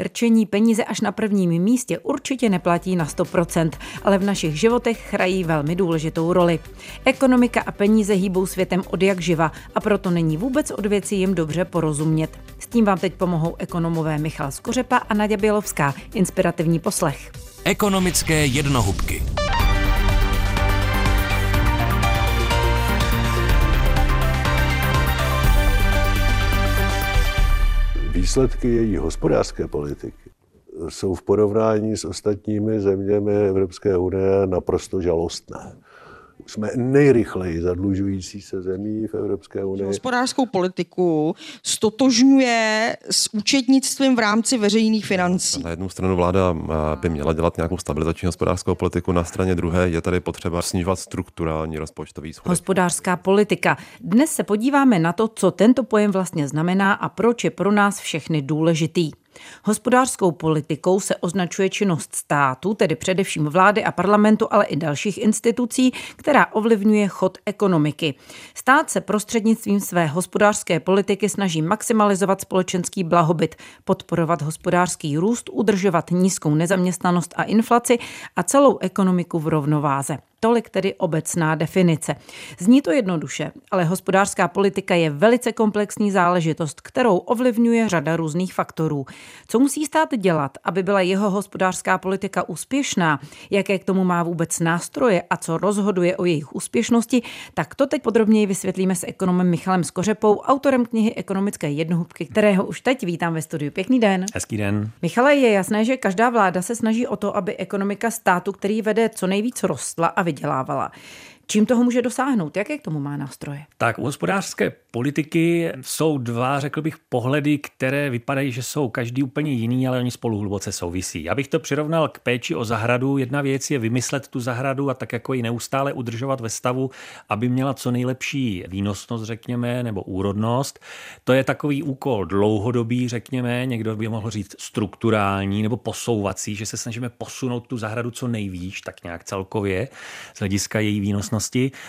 Rčení peníze až na prvním místě určitě neplatí na 100%, ale v našich životech hrají velmi důležitou roli. Ekonomika a peníze hýbou světem od jak živa a proto není vůbec od věci jim dobře porozumět. S tím vám teď pomohou ekonomové Michal Skořepa a Naděja Bělovská. Inspirativní poslech. Ekonomické jednohubky. Výsledky její hospodářské politiky jsou v porovnání s ostatními zeměmi Evropské unie naprosto žalostné jsme nejrychleji zadlužující se zemí v Evropské unii. Hospodářskou politiku stotožňuje s účetnictvím v rámci veřejných financí. Na jednu stranu vláda eh, by měla dělat nějakou stabilizační hospodářskou politiku, na straně druhé je tady potřeba snižovat strukturální rozpočtový schodek. Hospodářská politika. Dnes se podíváme na to, co tento pojem vlastně znamená a proč je pro nás všechny důležitý. Hospodářskou politikou se označuje činnost státu, tedy především vlády a parlamentu, ale i dalších institucí, která ovlivňuje chod ekonomiky. Stát se prostřednictvím své hospodářské politiky snaží maximalizovat společenský blahobyt, podporovat hospodářský růst, udržovat nízkou nezaměstnanost a inflaci a celou ekonomiku v rovnováze. Tolik tedy obecná definice. Zní to jednoduše, ale hospodářská politika je velice komplexní záležitost, kterou ovlivňuje řada různých faktorů. Co musí stát dělat, aby byla jeho hospodářská politika úspěšná, jaké k tomu má vůbec nástroje a co rozhoduje o jejich úspěšnosti, tak to teď podrobněji vysvětlíme s ekonomem Michalem Skořepou, autorem knihy Ekonomické jednohubky, kterého už teď vítám ve studiu. Pěkný den. Hezký den. Michale, je jasné, že každá vláda se snaží o to, aby ekonomika státu, který vede co nejvíc rostla a vydělávala. Čím toho může dosáhnout? Jaké k tomu má nástroje? Tak u hospodářské politiky jsou dva, řekl bych, pohledy, které vypadají, že jsou každý úplně jiný, ale oni spolu hluboce souvisí. Já bych to přirovnal k péči o zahradu. Jedna věc je vymyslet tu zahradu a tak jako ji neustále udržovat ve stavu, aby měla co nejlepší výnosnost, řekněme, nebo úrodnost. To je takový úkol dlouhodobý, řekněme, někdo by mohl říct strukturální nebo posouvací, že se snažíme posunout tu zahradu co nejvíc, tak nějak celkově z hlediska její výnosnosti.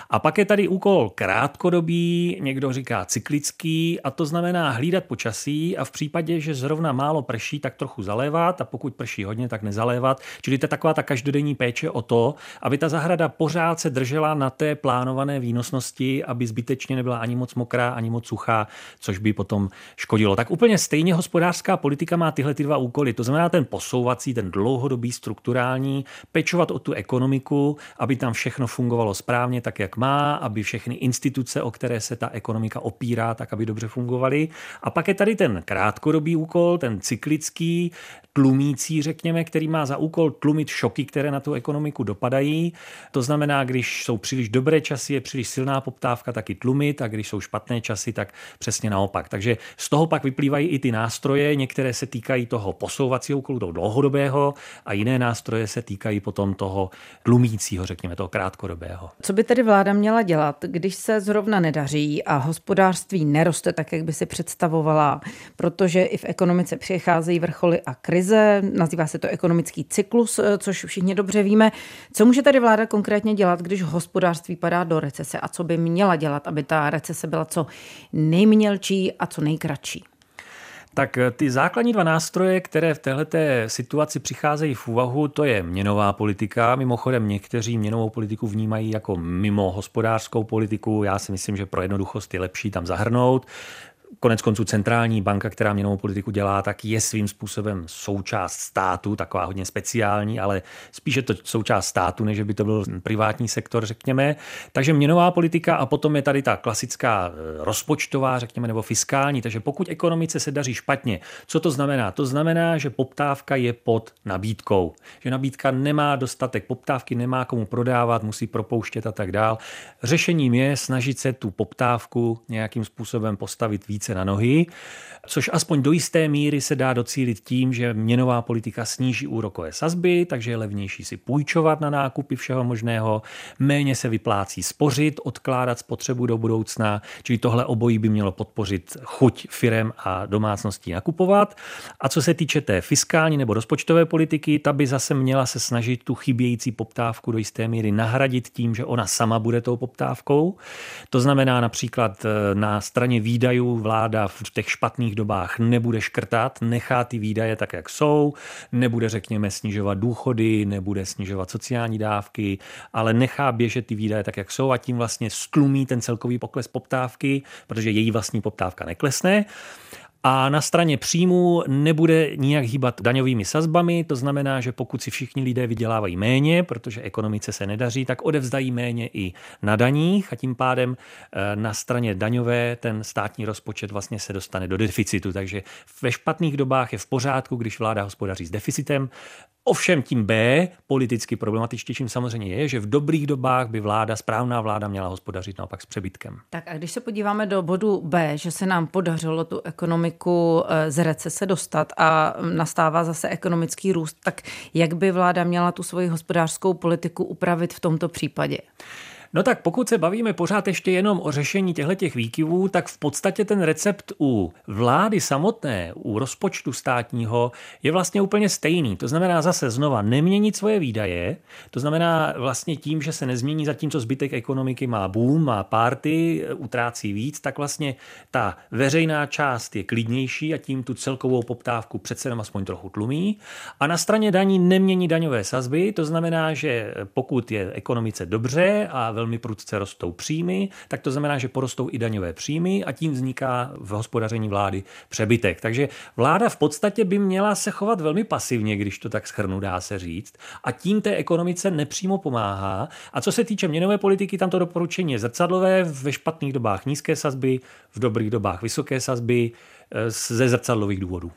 A pak je tady úkol krátkodobý, někdo říká říká cyklický a to znamená hlídat počasí a v případě, že zrovna málo prší, tak trochu zalévat a pokud prší hodně, tak nezalévat. Čili to je taková ta každodenní péče o to, aby ta zahrada pořád se držela na té plánované výnosnosti, aby zbytečně nebyla ani moc mokrá, ani moc suchá, což by potom škodilo. Tak úplně stejně hospodářská politika má tyhle ty dva úkoly. To znamená ten posouvací, ten dlouhodobý, strukturální, pečovat o tu ekonomiku, aby tam všechno fungovalo správně, tak jak má, aby všechny instituce, o které se ta ekonomika opírá, tak aby dobře fungovaly. A pak je tady ten krátkodobý úkol, ten cyklický, tlumící, řekněme, který má za úkol tlumit šoky, které na tu ekonomiku dopadají. To znamená, když jsou příliš dobré časy, je příliš silná poptávka, taky tlumit, a když jsou špatné časy, tak přesně naopak. Takže z toho pak vyplývají i ty nástroje, některé se týkají toho posouvacího úkolu, toho dlouhodobého, a jiné nástroje se týkají potom toho tlumícího, řekněme, toho krátkodobého. Co by tedy vláda měla dělat, když se zrovna nedaří a hospodářství neroste tak, jak by si představovala, protože i v ekonomice přicházejí vrcholy a krize, nazývá se to ekonomický cyklus, eh, což všichni dobře víme. Co může tady vláda konkrétně dělat, když hospodářství padá do recese a co by měla dělat, aby ta recese byla co nejmělčí a co nejkratší? Tak eh, ty základní dva nástroje, které v této situaci přicházejí v úvahu, to je měnová politika. Mimochodem někteří měnovou politiku vnímají jako mimo hospodářskou politiku. Já si myslím, že pro jednoduchost je lepší tam zahrnout. Konec konců centrální banka, která měnovou politiku dělá, tak je svým způsobem součást státu, taková hodně speciální, ale spíše to součást státu, než by to byl privátní sektor, řekněme. Takže měnová politika a potom je tady ta klasická e, rozpočtová, řekněme, nebo fiskální. Takže pokud ekonomice se daří špatně, co to znamená? To znamená, že poptávka je pod nabídkou, že nabídka nemá dostatek poptávky, nemá komu prodávat, musí propouštět a tak dál. Řešením je snažit se tu poptávku nějakým způsobem postavit více více na nohy, což aspoň do jisté míry se dá docílit tím, že měnová politika sníží úrokové sazby, takže je levnější si půjčovat na nákupy všeho možného, méně se vyplácí spořit, odkládat spotřebu do budoucna, čili tohle obojí by mělo podpořit chuť firem a domácností nakupovat. A co se týče té fiskální nebo rozpočtové politiky, ta by zase měla se snažit tu chybějící poptávku do jisté míry nahradit tím, že ona sama bude tou poptávkou. To znamená například eh, na straně výdajů vláda v těch špatných dobách nebude škrtat, nechá ty výdaje tak, jak jsou, nebude, řekněme, snižovat důchody, nebude snižovat sociální dávky, ale nechá běžet ty výdaje tak, jak jsou a tím vlastně stlumí ten celkový pokles poptávky, protože její vlastní poptávka neklesne. A na straně příjmů nebude nijak hýbat daňovými sazbami, to znamená, že pokud si všichni lidé vydělávají méně, protože ekonomice se nedaří, tak odevzdají méně i na daních a tím pádem eh, na straně daňové ten státní rozpočet vlastně se dostane do deficitu. Takže ve špatných dobách je v pořádku, když vláda hospodaří s deficitem. Ovšem tím B, politicky problematičtějším samozřejmě je, že v dobrých dobách by vláda, správná vláda měla hospodařit naopak s přebytkem. Tak a když se podíváme do bodu B, že se nám podařilo tu ekonomiku eh, z recese dostat a nastává zase ekonomický růst, tak jak by vláda měla tu svoji hospodářskou politiku upravit v tomto případě? No tak pokud se bavíme pořád ještě jenom o řešení těchto výkyvů, tak v podstatě ten recept u vlády samotné, u rozpočtu státního je vlastně úplně stejný. To znamená zase znova neměnit svoje výdaje, to znamená vlastně tím, že se nezmění zatímco zbytek ekonomiky má boom, má párty, utrácí víc, tak vlastně ta veřejná část je klidnější a tím tu celkovou poptávku přece jenom aspoň trochu tlumí. A na straně daní nemění daňové sazby, to znamená, že pokud je ekonomice dobře a velmi prudce rostou příjmy, tak to znamená, že porostou i daňové příjmy a tím vzniká v hospodaření vlády přebytek. Takže vláda v podstatě by měla se chovat velmi pasivně, když to tak schrnu, dá se říct, a tím té ekonomice nepřímo pomáhá. A co se týče měnové politiky, tam to doporučení je zrcadlové, ve špatných dobách nízké sazby, v dobrých dobách vysoké sazby eh, ze zrcadlových důvodů.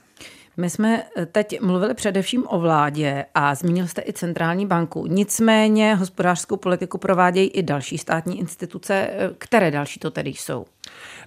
My jsme eh, teď mluvili především o vládě a zmínil jste i centrální banku. Nicméně hospodářskou politiku provádějí i další státní instituce. Eh, které další to tedy jsou?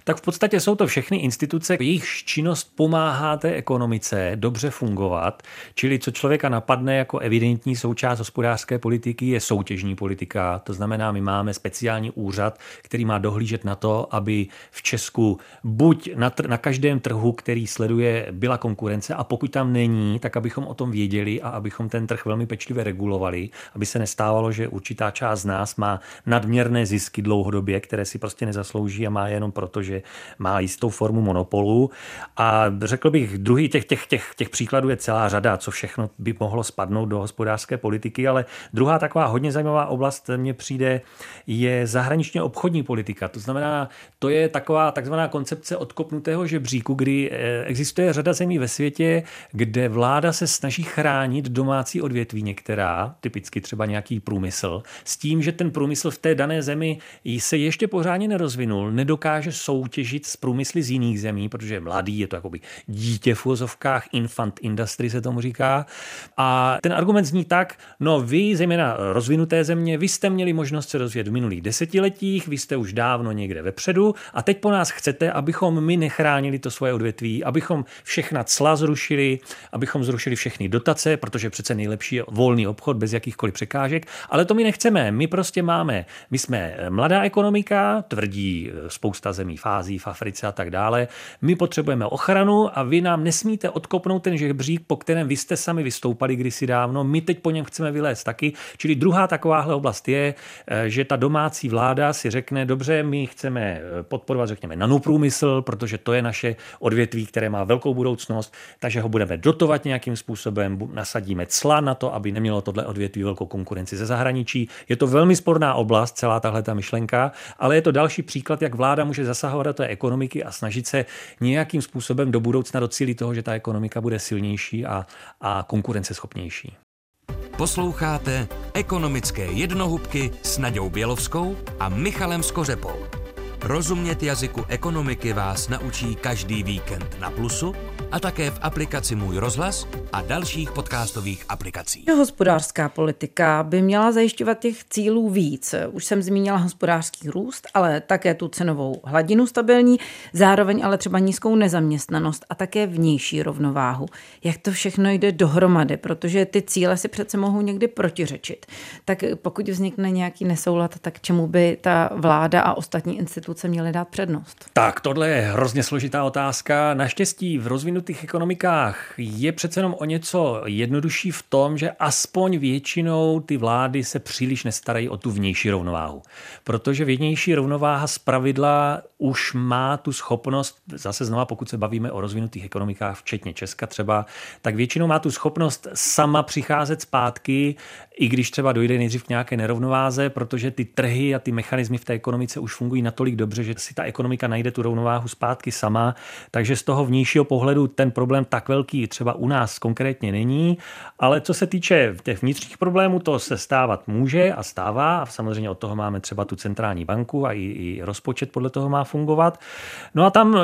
Tak v podstatě jsou to všechny instituce, jejichž činnost pomáhá té ekonomice dobře fungovat. Čili co člověka napadne jako evidentní součást hospodářské politiky je soutěžní politika. To znamená, my máme speciální úřad, který má dohlížet na to, aby v Česku buď na, tr- na každém trhu, který sleduje, byla konkurence a pokud tam není, tak abychom o tom věděli a abychom ten trh velmi pečlivě regulovali, aby se nestávalo, že určitá část z nás má nadměrné zisky dlouhodobě, které si prostě nezaslouží a má jenom proto, že má jistou formu monopolu. A řekl bych, druhý těch, těch, těch, těch příkladů je celá řada, co všechno by mohlo spadnout do hospodářské politiky, ale druhá taková hodně zajímavá oblast mně přijde je zahraničně obchodní politika. To znamená, to je taková takzvaná koncepce odkopnutého žebříku, kdy eh, existuje řada zemí ve světě, kde vláda se snaží chránit domácí odvětví některá, typicky třeba nějaký průmysl, s tím, že ten průmysl v té dané zemi se ještě pořádně nerozvinul, nedokáže soutěžit s průmysly z jiných zemí, protože je mladý, je to jakoby dítě v úzovkách, infant industry se tomu říká. A ten argument zní tak, no vy, zejména rozvinuté země, vy jste měli možnost se rozvíjet v minulých desetiletích, vy jste už dávno někde vepředu a teď po nás chcete, abychom my nechránili to svoje odvětví, abychom všechna cla zrušili, abychom zrušili všechny dotace, protože přece nejlepší je volný obchod bez jakýchkoliv překážek, ale to my nechceme. My prostě máme, my jsme mladá ekonomika, tvrdí spousta zemí v Ázii, v Africe a tak dále. My potřebujeme ochranu a vy nám nesmíte odkopnout ten žebřík, po kterém vy jste sami vystoupali kdysi dávno. My teď po něm chceme vylézt taky. Čili druhá takováhle oblast je, eh, že ta domácí vláda si řekne, dobře, my chceme eh, podporovat, řekněme, nanoprůmysl, protože to je naše odvětví, které má velkou budoucnost, takže ho budeme dotovat nějakým způsobem, nasadíme cla na to, aby nemělo tohle odvětví velkou konkurenci ze zahraničí. Je to velmi sporná oblast, celá tahle ta myšlenka, ale je to další příklad, jak vláda může zasahovat do té ekonomiky a snažit se nějakým způsobem do budoucna docílit toho, že ta ekonomika bude silnější a, a konkurenceschopnější. Posloucháte ekonomické jednohubky s Nadějou Bělovskou a Michalem Skořepou. Rozumět jazyku ekonomiky vás naučí každý víkend na Plusu a také v aplikaci Můj rozhlas a dalších podcastových aplikacích. Hospodářská politika by měla zajišťovat těch cílů víc. Už jsem zmínila hospodářský růst, ale také tu cenovou hladinu stabilní, zároveň ale třeba nízkou nezaměstnanost a také vnější rovnováhu. Jak to všechno jde dohromady, protože ty cíle si přece mohou někdy protiřečit. Tak pokud vznikne nějaký nesoulad, tak čemu by ta vláda a ostatní instituce měly dát přednost? Tak, tohle je hrozně složitá otázka. Naštěstí v rozvinutí rozvinutých ekonomikách je přece jenom o něco jednodušší v tom, že aspoň většinou ty vlády se příliš nestarají o tu vnější rovnováhu. Protože vnější rovnováha z pravidla už má tu schopnost, zase znova pokud se bavíme o rozvinutých ekonomikách, včetně Česka třeba, tak většinou má tu schopnost sama přicházet zpátky, i když třeba dojde nejdřív k nějaké nerovnováze, protože ty trhy a ty mechanismy v té ekonomice už fungují natolik dobře, že si ta ekonomika najde tu rovnováhu zpátky sama. Takže z toho vnějšího pohledu ten problém tak velký třeba u nás konkrétně není. Ale co se týče těch vnitřních problémů, to se stávat může a stává. A samozřejmě od toho máme třeba tu centrální banku a i, i rozpočet podle toho má fungovat. No a tam, eh,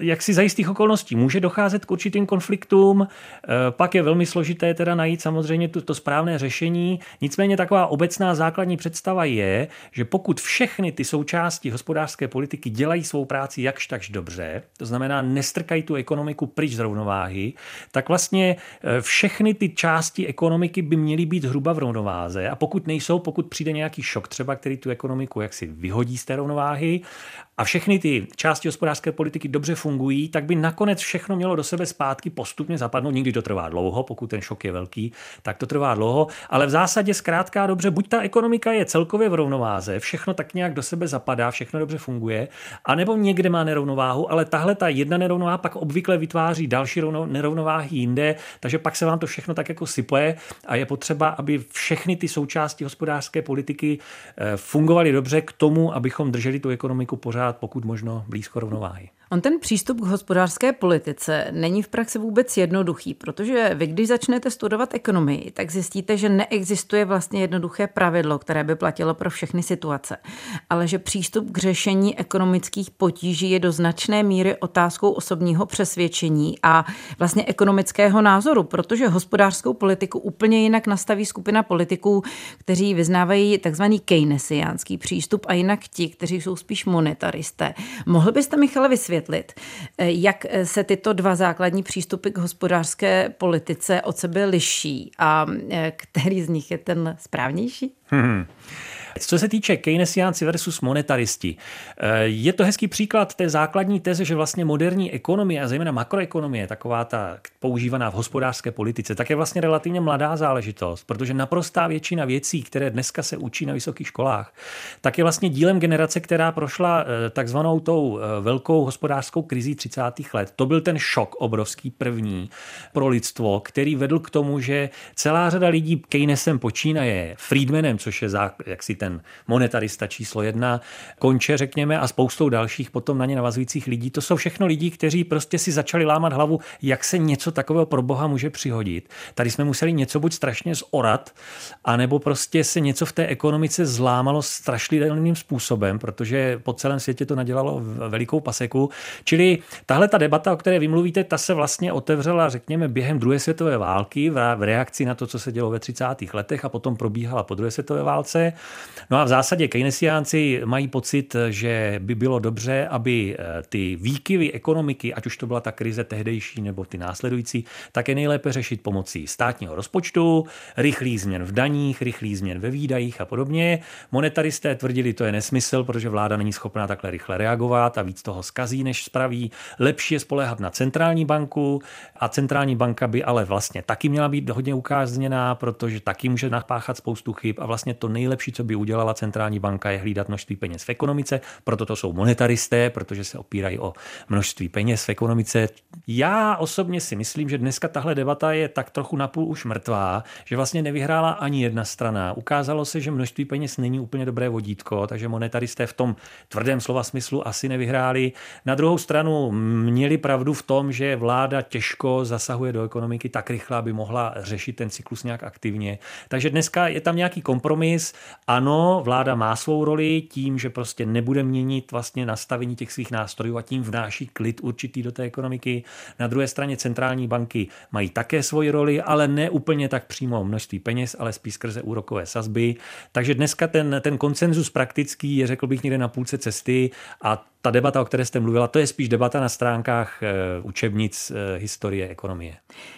jak si za jistých okolností, může docházet k určitým konfliktům. Eh, pak je velmi složité teda najít samozřejmě to, to správné řešení. Nicméně taková obecná základní představa je, že pokud všechny ty součásti hospodářské politiky dělají svou práci jakž takž dobře, to znamená nestrkají tu ekonomiku pryč z rovnováhy, tak vlastně eh, všechny ty části ekonomiky by měly být hruba v rovnováze. A pokud nejsou, pokud přijde nějaký šok třeba, který tu ekonomiku jaksi vyhodí z té rovnováhy a všechny ty části hospodářské politiky dobře fungují, tak by nakonec všechno mělo do sebe zpátky postupně zapadnout. Nikdy to trvá dlouho, pokud ten šok je velký, tak to trvá dlouho, ale v zásadě zkrátka dobře, buď ta ekonomika je celkově v rovnováze, všechno tak nějak do sebe zapadá, všechno dobře funguje, anebo někde má nerovnováhu, ale tahle ta jedna nerovnováha pak obvykle vytváří další nerovnováhy jinde, takže pak se vám to všechno tak jako sypuje a je potřeba, aby všechny ty součásti hospodářské politiky eh, fungovaly dobře k tomu, abychom drželi tu ekonomiku pořád pokud možno blízko rovnováhy. On ten přístup k hospodářské politice není v praxi vůbec jednoduchý, protože vy, když začnete studovat ekonomii, tak zjistíte, že neexistuje vlastně jednoduché pravidlo, které by platilo pro všechny situace, ale že přístup k řešení ekonomických potíží je do značné míry otázkou osobního přesvědčení a vlastně ekonomického názoru, protože hospodářskou politiku úplně jinak nastaví skupina politiků, kteří vyznávají takzvaný keynesiánský přístup a jinak ti, kteří jsou spíš monetaristé. Mohl byste, Michale, vysvětlit, vysvětlit, eh, jak eh, se tyto dva základní přístupy k hospodářské politice od sebe liší a eh, který z nich je ten správnější? Hmm. Co se týče keynesiánci versus monetaristi, eh, je to hezký příklad té základní teze, že vlastně moderní ekonomie a zejména makroekonomie, taková ta používaná v hospodářské politice, tak je vlastně relativně mladá záležitost, protože naprostá většina věcí, které dneska se učí na vysokých školách, tak je vlastně dílem generace, která prošla eh, takzvanou tou eh, velkou hospodářskou krizí 30. let. To byl ten šok obrovský první pro lidstvo, který vedl k tomu, že celá řada lidí Keynesem počínaje, Friedmanem, což je jaksi ten monetarista číslo jedna, konče, řekněme, a spoustou dalších potom na ně navazujících lidí. To jsou všechno lidi, kteří prostě si začali lámat hlavu, jak se něco takového pro Boha může přihodit. Tady jsme museli něco buď strašně zorat, anebo prostě se něco v té ekonomice zlámalo strašlivým způsobem, protože po celém světě to nadělalo velikou paseku. Čili tahle ta debata, o které vy mluvíte, ta se vlastně otevřela, řekněme, během druhé světové války v reakci na to, co se dělo ve 30. letech a potom probíhala po druhé světové válce. No a v zásadě keynesiánci mají pocit, že by bylo dobře, aby eh, ty výkyvy ekonomiky, ať už to byla ta krize tehdejší nebo ty následující, tak je nejlépe řešit pomocí státního rozpočtu, rychlých změn v daních, rychlých změn ve výdajích a podobně. Monetaristé tvrdili, to je nesmysl, protože vláda není schopná takhle rychle reagovat a víc toho skazí, než spraví. Lepší je spolehat na centrální banku a centrální banka by ale vlastně taky měla být hodně ukázněná, protože taky může napáchat spoustu chyb a vlastně to nejlepší, co by udělala centrální banka, je hlídat množství peněz v ekonomice, proto to jsou monetaristé, protože se opírají o množství peněz v ekonomice. Já osobně si myslím, že dneska tahle debata je tak trochu napůl už mrtvá, že vlastně nevyhrála ani jedna strana. Ukázalo se, že množství peněz není úplně dobré vodítko, takže monetaristé v tom tvrdém slova smyslu asi nevyhráli. Na druhou stranu měli pravdu v tom, že vláda těžko zasahuje do ekonomiky tak rychle, aby mohla řešit ten cyklus nějak aktivně. Takže dneska je tam nějaký kompromis. Ano, vláda má svou roli tím, že prostě nebude měnit vlastně nastavení těch svých nástrojů a tím vnáší klid určitý do té ekonomiky. Na druhé straně centrální banky mají také svoji roli, ale ne úplně tak přímo množství peněz, ale spíš skrze úrokové sazby. Takže dneska ten, ten konsenzus praktický je, řekl bych, někde na půlce cesty a ta debata, o které jste mluvila, to je spíš debata na stránkách eh, učebnic eh, historie ekonomie.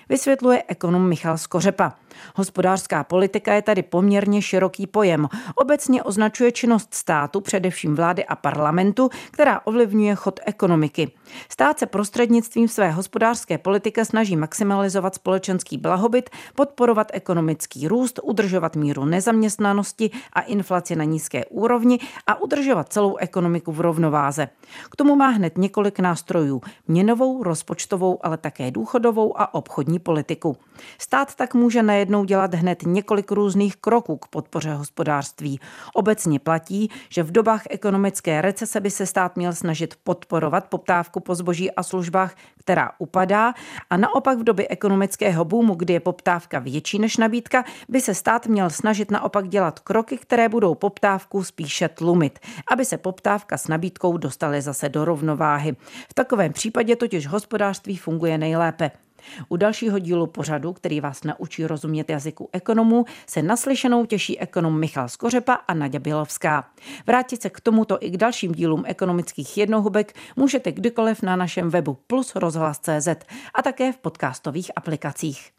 Vysvětluje ekonom Michal Skořepa. Hospodářská politika je tady poměrně široký pojem. Obecně označuje činnost státu, především vlády a parlamentu, která ovlivňuje chod ekonomiky. Stát se prostřednictvím své hospodářské politiky snaží maximalizovat společenský blahobyt, podporovat ekonomický růst, udržovat míru nezaměstnanosti a inflaci na nízké úrovni a udržovat celou ekonomiku v rovnováze. K tomu má hned několik nástrojů. Měnovou, rozpočtovou, ale také důchodovou a obchodní politiku. Stát tak může najednou dělat hned několik různých kroků k podpoře hospodářství. Obecně platí, že v dobách ekonomické recese by se stát měl snažit podporovat poptávku po zboží a službách, která upadá, a naopak v době ekonomického boomu, kdy je poptávka větší než nabídka, by se stát měl snažit naopak dělat kroky, které budou poptávku spíše tlumit, aby se poptávka s nabídkou dostaly zase do rovnováhy. V takovém případě totiž hospodářství funguje nejlépe. U dalšího dílu pořadu, který vás naučí rozumět jazyku ekonomů, se naslyšenou těší ekonom Michal Skořepa a Nadia Bělovská. Vrátit se k tomuto i k dalším dílům ekonomických jednohubek můžete kdykoliv na našem webu plus rozhlas.cz a také v podcastových aplikacích.